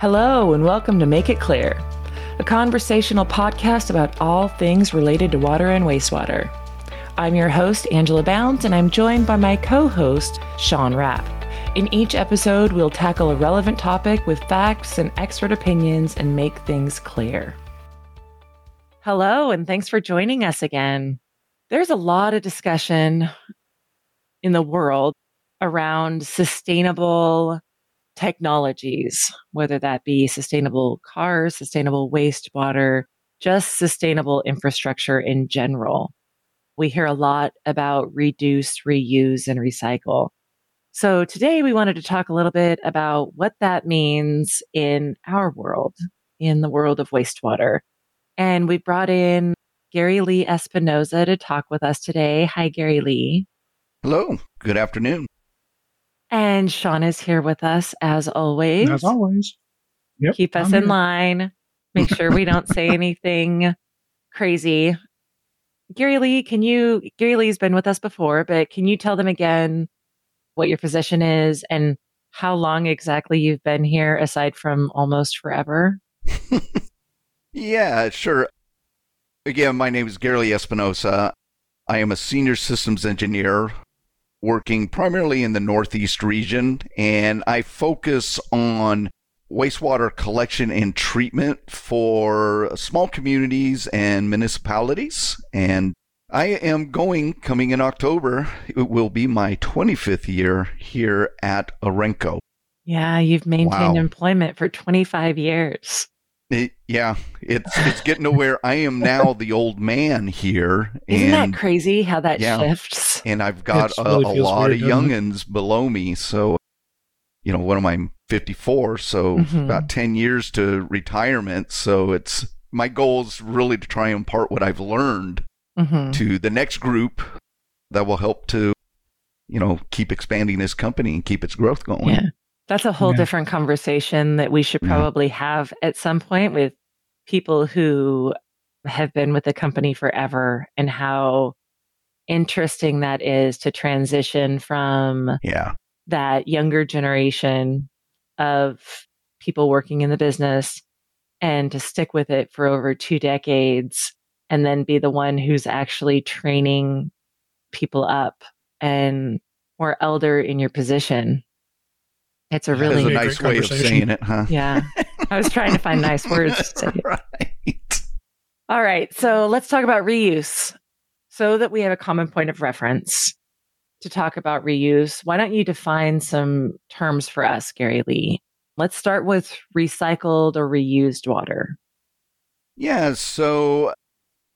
Hello, and welcome to Make It Clear, a conversational podcast about all things related to water and wastewater. I'm your host, Angela Bounds, and I'm joined by my co host, Sean Rapp. In each episode, we'll tackle a relevant topic with facts and expert opinions and make things clear. Hello, and thanks for joining us again. There's a lot of discussion in the world around sustainable technologies, whether that be sustainable cars, sustainable wastewater, just sustainable infrastructure in general. We hear a lot about reduce, reuse, and recycle. So today we wanted to talk a little bit about what that means in our world, in the world of wastewater. And we brought in Gary Lee Espinoza to talk with us today. Hi, Gary Lee. Hello. Good afternoon. And Sean is here with us as always. As always. Yep, Keep us I'm in here. line. Make sure we don't say anything crazy. Gary Lee, can you, Gary Lee's been with us before, but can you tell them again what your position is and how long exactly you've been here aside from almost forever? Yeah, sure. Again, my name is Gary Lee Espinosa. I am a senior systems engineer working primarily in the Northeast region, and I focus on wastewater collection and treatment for small communities and municipalities. And I am going, coming in October, it will be my 25th year here at Orenco. Yeah, you've maintained Wow. employment for 25 years. It, yeah, it's it's getting to where I am now the old man here, Isn't that crazy how that Yeah. shifts? and I've got a, really a lot weird, of doesn't it? youngins below me. So, you know, what am I? Fifty four. So Mhm. about ten years to retirement. So it's my goal is really to try and impart what I've learned Mhm. to the next group that will help to, you know, keep expanding this company and keep its growth going. Yeah. That's a whole Yeah. different conversation that we should Yeah. probably have at some point with people who have been with the company forever and how interesting that is to transition from Yeah. that younger generation of people working in the business and to stick with it for over two decades and then be the one who's actually training people up and more elder in your position. It's a really a nice way of saying it, huh? yeah. I was trying to find nice words to say. right. All right, so let's talk about reuse. So that we have a common point of reference to talk about reuse, why don't you define some terms for us, Gary Lee? Let's start with recycled or reused water. Yeah, so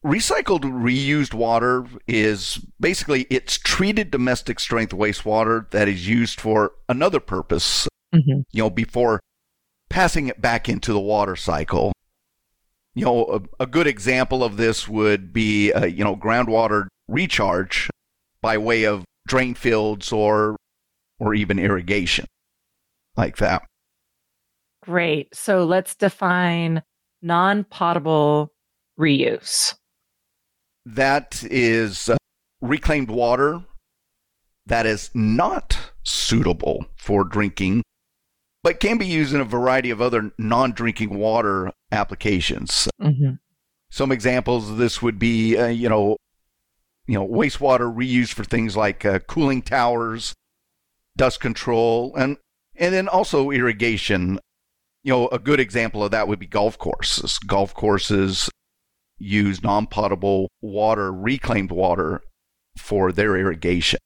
recycled reused water is basically it's treated domestic strength wastewater that is used for another purpose, Mm-hmm. you know, before passing it back into the water cycle. You know, a, a good example of this would be, uh, you know, groundwater recharge by way of drain fields or or even irrigation, like that. Great. So let's define non potable reuse. That is uh, reclaimed water that is not suitable for drinking, but can be used in a variety of other non drinking water applications. Mm-hmm. Some examples of this would be, uh, you know, you know, wastewater reused for things like uh, cooling towers, dust control, and and then also irrigation. You know, a good example of that would be golf courses. Golf courses use non-potable water, reclaimed water, for their irrigation.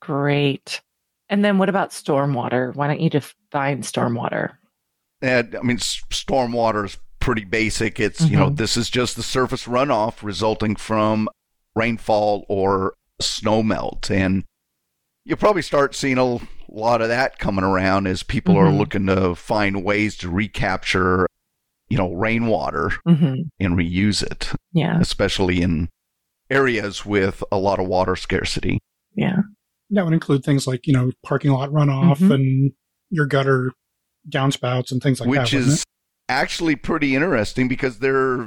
Great. And then what about stormwater? Why don't you define stormwater? And I mean, s- stormwater is pretty basic. It's you know, Mhm. this is just the surface runoff resulting from rainfall or snow melt, and you'll probably start seeing a lot of that coming around as people are Mhm. looking to find ways to recapture, you know, rainwater Mm-hmm. and reuse it, Yeah. especially in areas with a lot of water scarcity. Yeah. That would include things like, you know, parking lot runoff Mhm. and your gutter downspouts and things like which that. wouldn't is actually pretty interesting because they're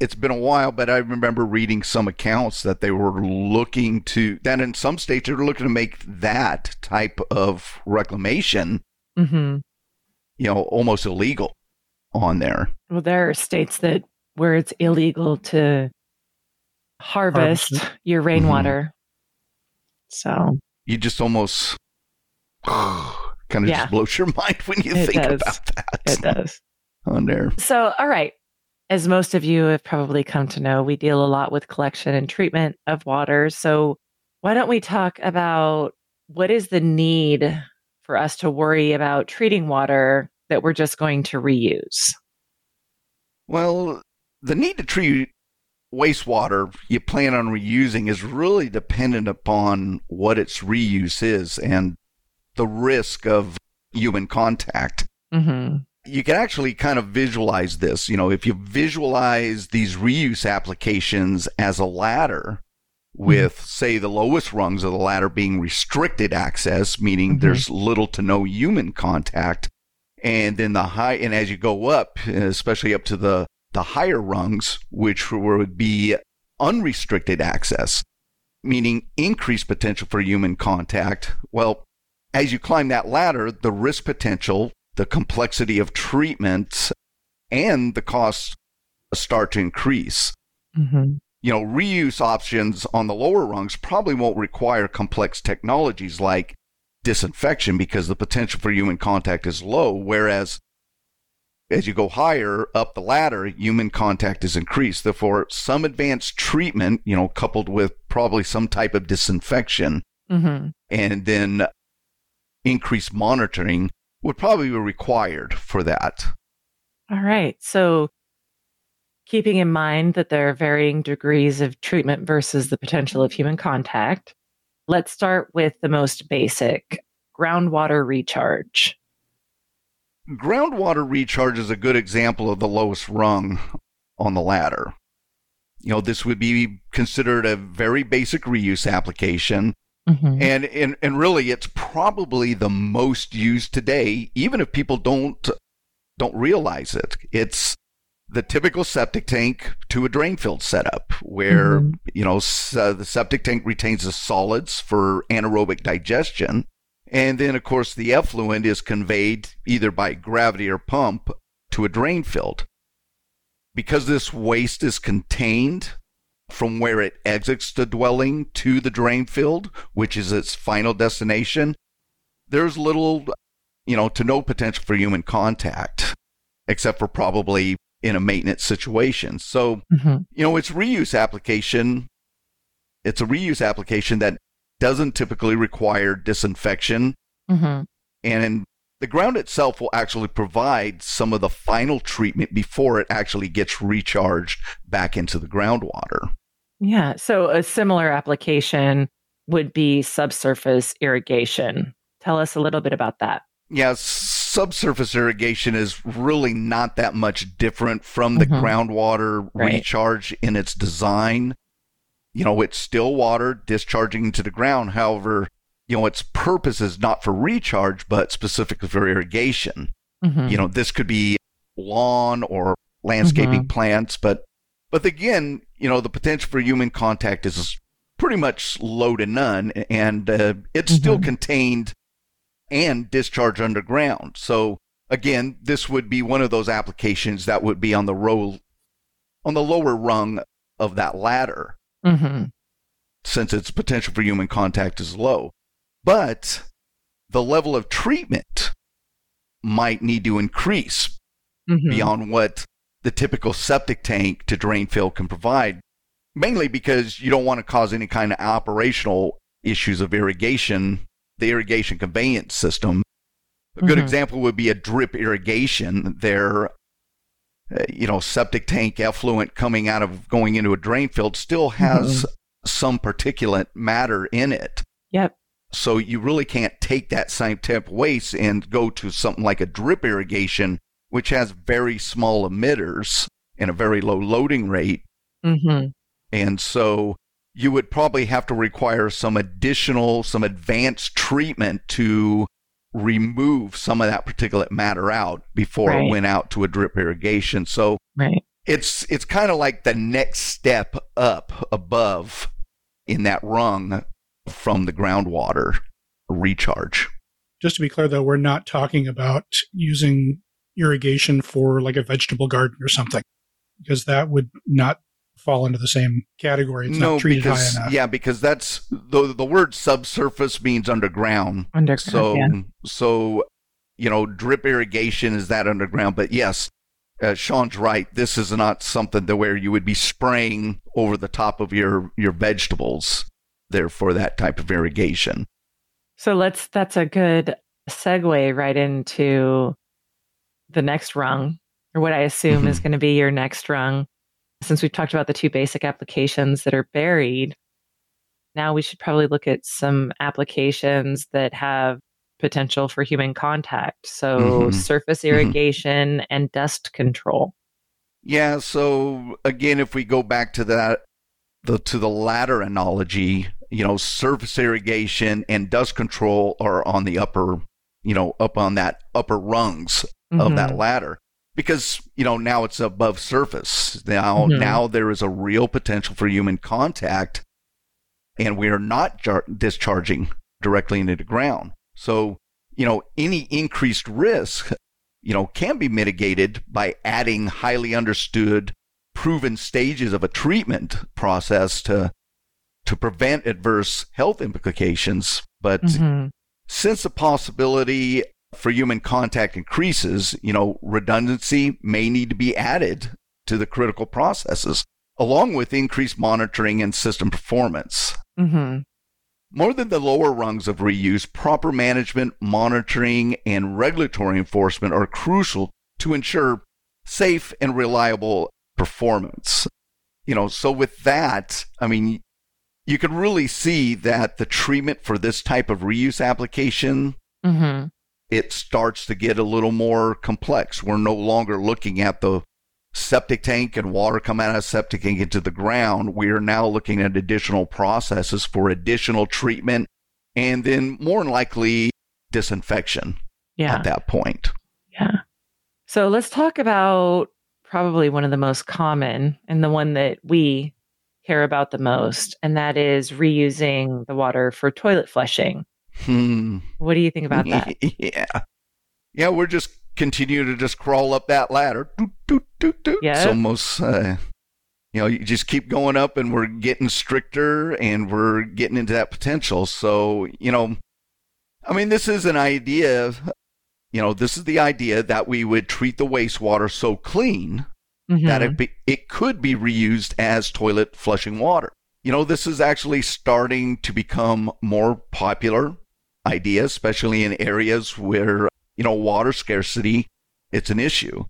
it's been a while but i remember reading some accounts that they were looking to that in some states they're looking to make that type of reclamation Mm-hmm. you know, almost illegal on there. Well, there are states that where it's illegal to harvest Harvest your Mm-hmm. rainwater. So You just almost kind of Yeah. just blows your mind when you It think does. about that it does. on there. So, all right. As most of you have probably come to know, we deal a lot with collection and treatment of water. So, why don't we talk about what is the need for us to worry about treating water that we're just going to reuse? Well, the need to treat wastewater you plan on reusing is really dependent upon what its reuse is and the risk of human contact. Mm-hmm. You can actually kind of visualize this. You know, if you visualize these reuse applications as a ladder, with say the lowest rungs of the ladder being restricted access, meaning Mhm. there's little to no human contact, and then the high and as you go up, especially up to the the higher rungs, which would be unrestricted access, meaning increased potential for human contact. Well, as you climb that ladder, the risk potential, the complexity of treatments, and the costs start to increase Mm-hmm. you know, reuse options on the lower rungs probably won't require complex technologies like disinfection because the potential for human contact is low. Whereas as you go higher up the ladder, human contact is increased. Therefore, some advanced treatment, you know, coupled with probably some type of disinfection Mm-hmm. and then increased monitoring would probably be required for that. All right. So, keeping in mind that there are varying degrees of treatment versus the potential of human contact, let's start with the most basic groundwater recharge. groundwater recharge is a good example of the lowest rung on the ladder. You know, this would be considered a very basic reuse application. Mm-hmm. And, and and really it's probably the most used today, even if people don't don't realize it. It's the typical septic tank to a drain field setup where Mhm. you know s- uh, the septic tank retains the solids for anaerobic digestion and then of course the effluent is conveyed either by gravity or pump to a drain field because this waste is contained from where it exits the dwelling to the drain field which is its final destination there's little you know to no potential for human contact except for probably in a maintenance situation so Mm-hmm. you know, it's reuse application. It's a reuse application that doesn't typically require disinfection. Mm-hmm. And the ground itself will actually provide some of the final treatment before it actually gets recharged back into the groundwater. Yeah. So, a similar application would be subsurface irrigation. Tell us a little bit about that. Yeah, subsurface irrigation is really not that much different from the Mhm. groundwater Right. recharge in its design. You know, it's still water discharging into the ground. However, you know, its purpose is not for recharge, but specifically for irrigation. Mhm. You know, this could be lawn or landscaping Mm-hmm. plants, but but again, you know, the potential for human contact is pretty much low to none, and uh, it's still Mhm. contained and discharge underground. So again, this would be one of those applications that would be on the row on the lower rung of that ladder Mhm. since its potential for human contact is low. But the level of treatment might need to increase Mhm. beyond what the typical septic tank to drain fill can provide, mainly because you don't want to cause any kind of operational issues of irrigation, the irrigation conveyance system. A good Mhm. example would be a drip irrigation. Their, uh, you know, septic tank effluent coming out of going into a drain field still has some particulate matter in it. Yep. So you really can't take that same type of waste and go to something like a drip irrigation, which has very small emitters and a very low loading rate. Mm-hmm. And so you would probably have to require some additional, some advanced treatment to remove some of that particulate matter out before Right. it went out to a drip irrigation. So Right. it's it's kind of like the next step up above in that rung from the groundwater recharge. Just to be clear, though, we're not talking about using irrigation for like a vegetable garden or something, because that would not fall into the same category. It's no, not treated because high enough. yeah, because that's the the word subsurface means underground. Underground. So yeah. so you know, drip irrigation is that underground, but yes, uh, Sean's right. This is not something that where you would be spraying over the top of your your vegetables there for that type of irrigation. So let's that's a good segue right into the next rung, or what I assume is Mhm. going to be your next rung. Since we've talked about the two basic applications that are buried, now we should probably look at some applications that have potential for human contact. So Mhm. surface Mhm. irrigation and dust control. Yeah, so again, if we go back to that, the to the ladder analogy, you know, surface irrigation and dust control are on the upper, you know, up on that upper rungs of that Mhm. ladder because you know now it's above surface. Now Mhm. now there is a real potential for human contact, and we are not jar- discharging directly into the ground. So you know any increased risk you know, can be mitigated by adding highly understood, proven stages of a treatment process to to prevent adverse health implications. But Mhm. since the possibility for human contact increases, you know, redundancy may need to be added to the critical processes, along with increased monitoring and system performance. Mhm. More than the lower rungs of reuse, proper management, monitoring, and regulatory enforcement are crucial to ensure safe and reliable performance. You know, so with that, I mean, you can really see that the treatment for this type of reuse application, Mhm. It starts to get a little more complex. We're no longer looking at the septic tank and water coming out of septic tank into the ground. We are now looking at additional processes for additional treatment and then more than likely disinfection Yeah. at that point. Yeah. So let's talk about probably one of the most common and the one that we care about the most, and that is reusing the water for toilet flushing. Hmm. What do you think about that? yeah. Yeah, we're just continue to just crawl up that ladder. Doot, doot, doot, doot. Yeah. It's almost, uh, you know, you just keep going up and we're getting stricter and we're getting into that potential. So, you know, I mean, this is an idea, you know, this is the idea that we would treat the wastewater so clean that Mhm. it, be, it could be reused as toilet flushing water. You know, this is actually starting to become more popular idea, especially in areas where, you know, water scarcity, it's an issue.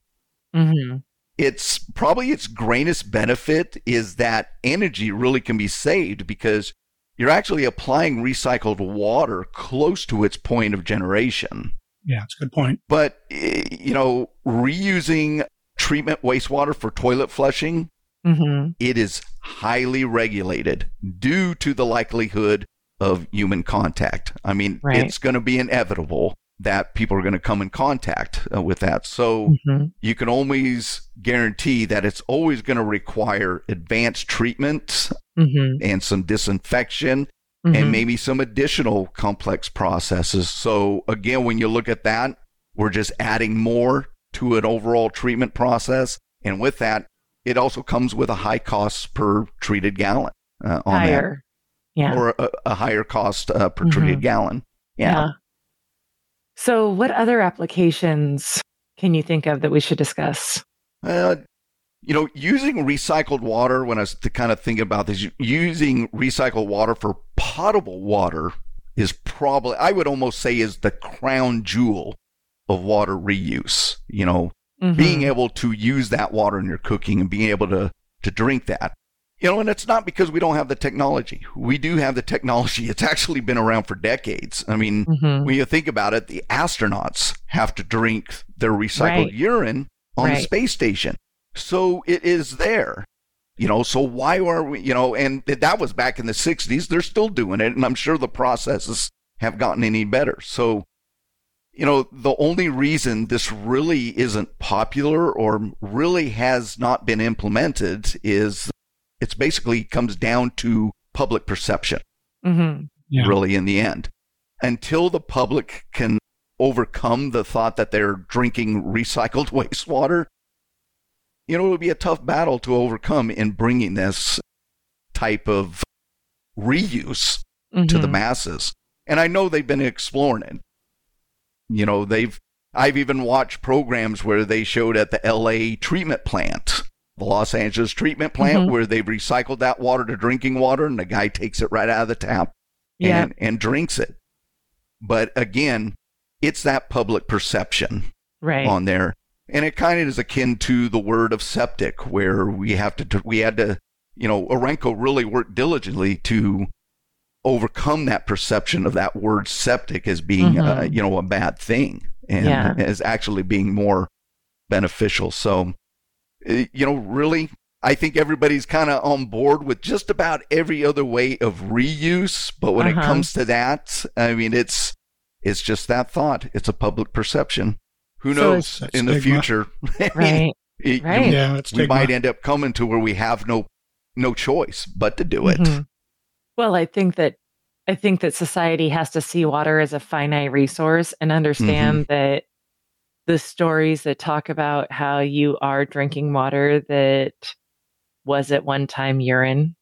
Mhm. It's probably its greatest benefit is that energy really can be saved because you're actually applying recycled water close to its point of generation. Yeah, it's a good point. But, eh, you know, reusing treatment wastewater for toilet flushing, Mhm. it is highly regulated due to the likelihood of human contact. I mean, Right. it's going to be inevitable that people are going to come in contact uh, with that. So Mhm. you can always guarantee that it's always going to require advanced treatment Mhm. and some disinfection Mhm. and maybe some additional complex processes. So again, when you look at that, we're just adding more to an overall treatment process. And with that, it also comes with a high cost per treated gallon uh, on higher. Yeah. or a, a higher cost uh, per Mhm. treated gallon. Yeah. So, what other applications can you think of that we should discuss? Uh, you know, using recycled water, when I was to kind of think about this, using recycled water for potable water is probably, I would almost say, is the crown jewel of water reuse. You know, Mhm. being able to use that water in your cooking and being able to, to drink that. You know, and it's not because we don't have the technology. We do have the technology. It's actually been around for decades. I mean, Mhm. when you think about it, the astronauts have to drink their recycled Right. urine on the space station. So it is there. You know, so why are we, you know, and that was back in the 60s. They're still doing it. And I'm sure the processes have gotten any better. So, you know, the only reason this really isn't popular or really has not been implemented is it's basically comes down to public perception Mhm. Yeah. really in the end. Until the public can overcome the thought that they're drinking recycled wastewater, you know, it would be a tough battle to overcome in bringing this type of reuse mm-hmm. to the mm-hmm. masses. And I know they've been exploring it. You know, they've I've even watched programs where they showed at the LA treatment plant, the Los Angeles treatment plant, mm-hmm. where they've recycled that water to drinking water and the guy takes it right out of the tap yeah. and, and drinks it. But again, it's that public perception right. on there. And it kind of is akin to the word of septic, where we have to, we had to, you know, Orenco really worked diligently to overcome that perception of that word septic as being, uh, mm-hmm. uh, you know, a bad thing and yeah. as actually being more beneficial. So, you know, really, I think everybody's kind of on board with just about every other way of reuse. But when uh-huh. it comes to that, I mean, it's it's just that thought. It's a public perception. Who knows so in the future? right. it, right. Yeah, we might end up coming to where we have no no choice but to do it. Mm-hmm. Well, I think that I think that society has to see water as a finite resource and understand mm-hmm. that the stories that talk about how you are drinking water that was at one time urine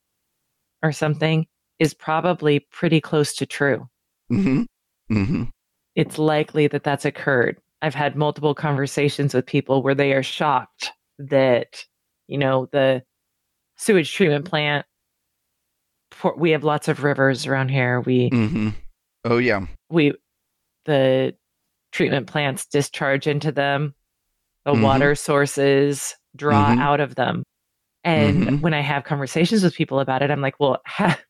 or something is probably pretty close to true. Mm-hmm. Mm-hmm. It's likely that that's occurred. I've had multiple conversations with people where they are shocked that, you know, the sewage treatment plant we have lots of rivers around here. We mm-hmm. oh yeah we the treatment plants discharge into them. The mm-hmm. water sources draw mm-hmm. out of them. And mm-hmm. when I have conversations with people about it, I'm like, well, ha-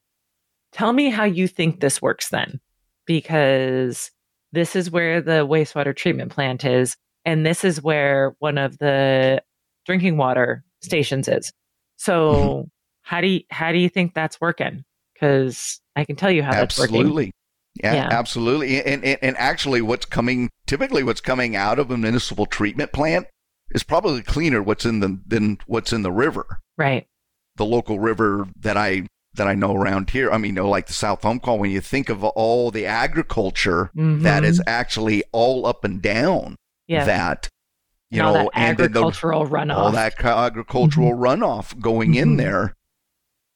tell me how you think this works then, because this is where the wastewater treatment plant is, and this is where one of the drinking water stations is. So mm-hmm. How do you, how do you think that's working? Because I can tell you how absolutely. that's working. Yeah, yeah, absolutely. And, and and actually, what's coming typically what's coming out of a municipal treatment plant is probably cleaner what's in the than what's in the river. Right. The local river that I that I know around here. I mean, you know, like the South Umpqua, when you think of all the agriculture mm-hmm. that is actually all up and down yeah. that, you and know, that agricultural the, runoff, all that agricultural mm-hmm. runoff going mm-hmm. in there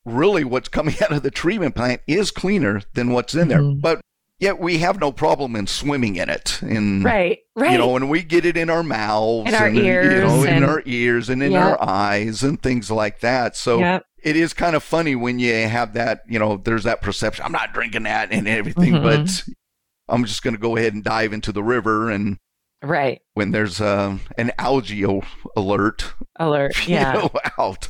really what's coming out of the treatment plant is cleaner than what's in there. Mm-hmm. But yet we have no problem in swimming in it. In right, right. You know, and we get it in our mouths, in our and, ears, you know, and, in our ears and in yep. our eyes and things like that. So yep. it is kind of funny when you have that. You know, there's that perception. I'm not drinking that and everything, mm-hmm. but I'm just going to go ahead and dive into the river and. Right. When there's uh, an algae alert. Alert. Yeah. know, out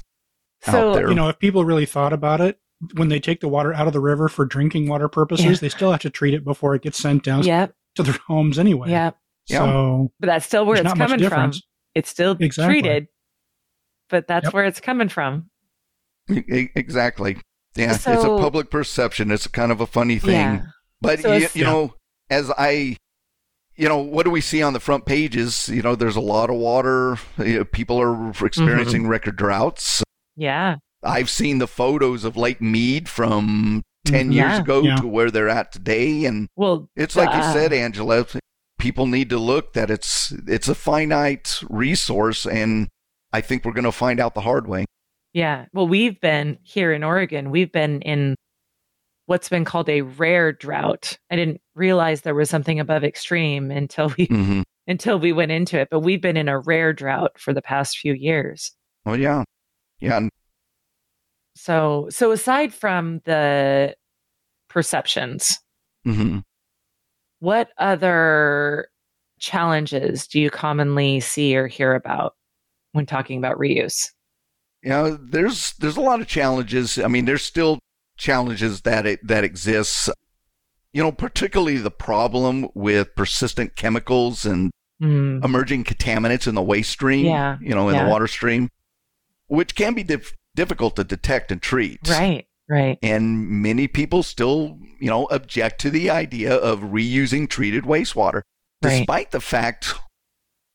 so, You know, if people really thought about it, when they take the water out of the river for drinking water purposes, yeah. they still have to treat it before it gets sent down yep. to their homes anyway. Yeah. So, but that's still where it's coming from. It's still exactly. treated, but that's yep. where it's coming from. Exactly. Yeah, so, it's a public perception. It's kind of a funny thing. Yeah. But, so you, you know, as I you know, what do we see on the front pages? You know, there's a lot of water. You know, people are experiencing mm-hmm. record droughts. Yeah. I've seen the photos of Lake Mead from 10 yeah. years ago yeah. to where they're at today. And well, it's like uh, you said, Angela, people need to look that it's, it's a finite resource. And I think we're going to find out the hard way. Yeah. Well, we've been here in Oregon, we've been in what's been called a rare drought. I didn't realize there was something above extreme until we, mm-hmm. until we went into it, but we've been in a rare drought for the past few years. Oh, yeah. Yeah. So, so aside from the perceptions, mm-hmm. what other challenges do you commonly see or hear about when talking about reuse? Yeah, you know, there's there's a lot of challenges. I mean, there's still challenges that it, that exists. You know, particularly the problem with persistent chemicals and mm. emerging contaminants in the waste stream. Yeah, you know, in yeah. the water stream which can be dif- difficult to detect and treat. Right, right. And many people still, you know, object to the idea of reusing treated wastewater, right. despite the fact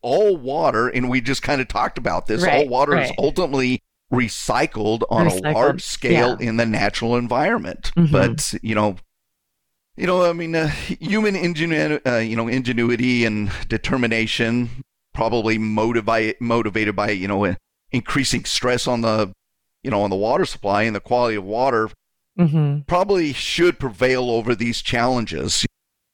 all water, and we just kind of talked about this, right, all water right. is ultimately recycled on recycled. a large scale yeah. in the natural environment. Mm-hmm. But, you know, You know, I mean, uh, human ingenu- uh, you know, ingenuity and determination, probably motivated motivated by you know increasing stress on the you know on the water supply and the quality of water, Mm-hmm. probably should prevail over these challenges.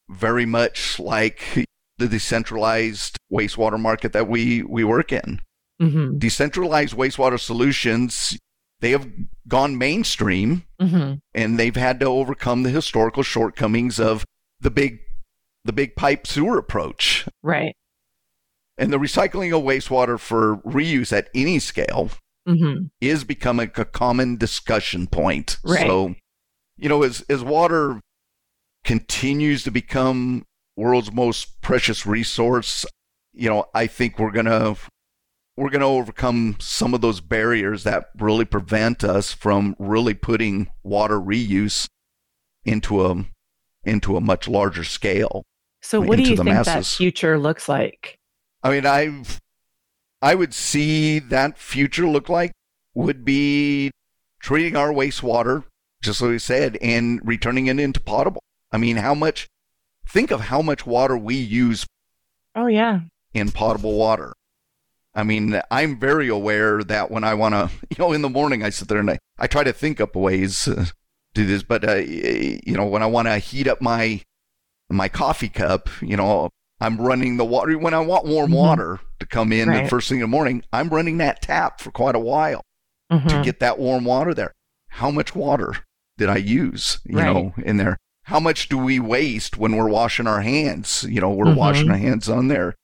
Very much like the decentralized wastewater market that we we work in. Mm-hmm. Decentralized wastewater solutions they have gone mainstream Mm-hmm. and they've had to overcome the historical shortcomings of the big the big pipe sewer approach Right. And the recycling of wastewater for reuse at any scale Mm-hmm. is becoming a common discussion point Right. so you know as as water continues to become world's most precious resource you know i think we're going to we're going to overcome some of those barriers that really prevent us from really putting water reuse into a into a much larger scale. So, what do you the think that future looks like? I mean, I I would see that future look like would be treating our wastewater, just like we said, and returning it into potable. I mean, how much? Think of how much water we use Oh yeah. in potable water. I mean, I'm very aware that when I want to, you know, in the morning I sit there and I, I try to think up ways uh, to do this, but uh, you know, when I want to heat up my my coffee cup, you know, I'm running the water when I want warm Mhm. water to come in Right. the first thing in the morning. I'm running that tap for quite a while to Mhm. get that warm water there. How much water did I use, you Right. know, in there? How much do we waste when we're washing our hands? You know, we're Mhm. washing our hands on there.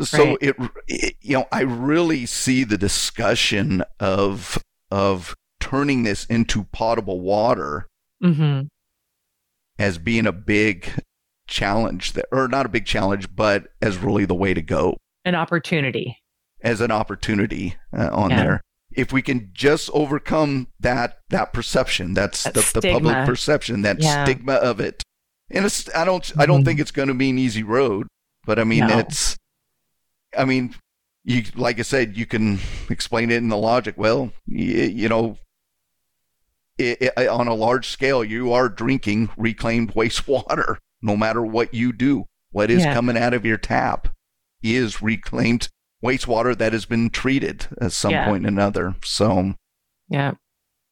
So Right. it, it, you know, I really see the discussion of of turning this into potable water Mhm. as being a big challenge, that, or not a big challenge, but as really the way to go An opportunity. as an opportunity uh, on Yeah. there. If we can just overcome that that perception, that's That the, the public perception, that Yeah. stigma of it. And it's I don't I don't Mhm. think it's going to be an easy road, but I mean No. it's I mean you like I said you can explain it in the logic. Well, you, you know it, it, on a large scale, you are drinking reclaimed wastewater, no matter what you do. What is Yeah. coming out of your tap is reclaimed wastewater that has been treated at some Yeah. point or another. So Yeah.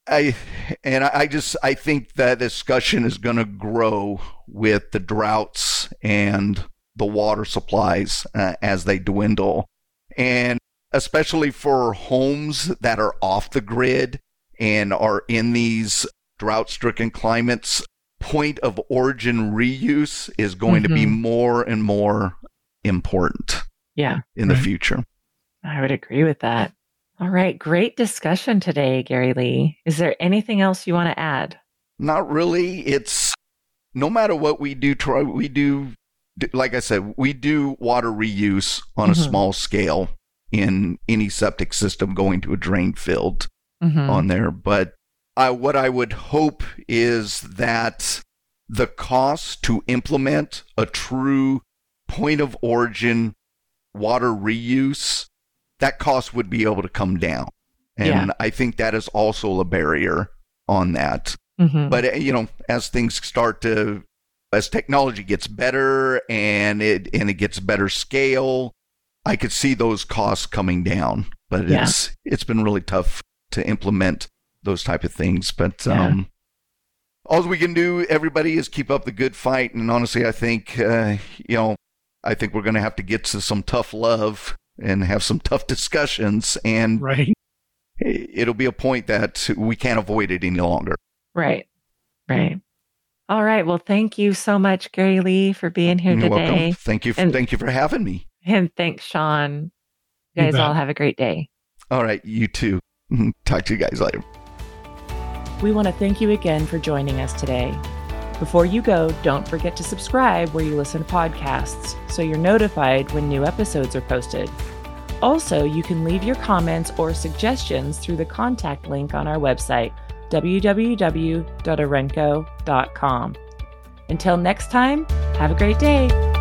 I and I, just I think that discussion is going to grow with the droughts and the water supplies uh, as they dwindle, and especially for homes that are off the grid and are in these drought-stricken climates, point of origin reuse is going to be Mhm. more and more important Yeah. in the future. I would agree with that. All right. Great discussion today, Gary Lee. Is there anything else you want to add? Not really. It's no matter what we do, try we do. Like I said, we do water reuse on a Mhm. small scale in any septic system going to a drain field Mhm. on there. But I, what I would hope is that the cost to implement a true point of origin water reuse, that cost would be able to come down. And Yeah. I think that is also a barrier on that. Mhm. But uh, you know, as things start to, as technology gets better and it and it gets better scale, I could see those costs coming down. But Yeah. it's it's been really tough to implement those type of things. But Yeah. um, all we can do, everybody, is keep up the good fight. And honestly, I think uh, you know, I think we're going to have to get to some tough love and have some tough discussions, and Right. it'll be a point that we can't avoid it any longer. right. Right. All right. Well, thank you so much, Gary Lee, for being here You're today. welcome. Thank you. For, And- thank you for having me. And thanks, Sean. You You guys bet. all have a great day. All right, you too. Talk to you guys later. We want to thank you again for joining us today. Before you go, don't forget to subscribe where you listen to podcasts so you're notified when new episodes are posted. Also, you can leave your comments or suggestions through the contact link on our website, www.orenco.com. Until next time, have a great day.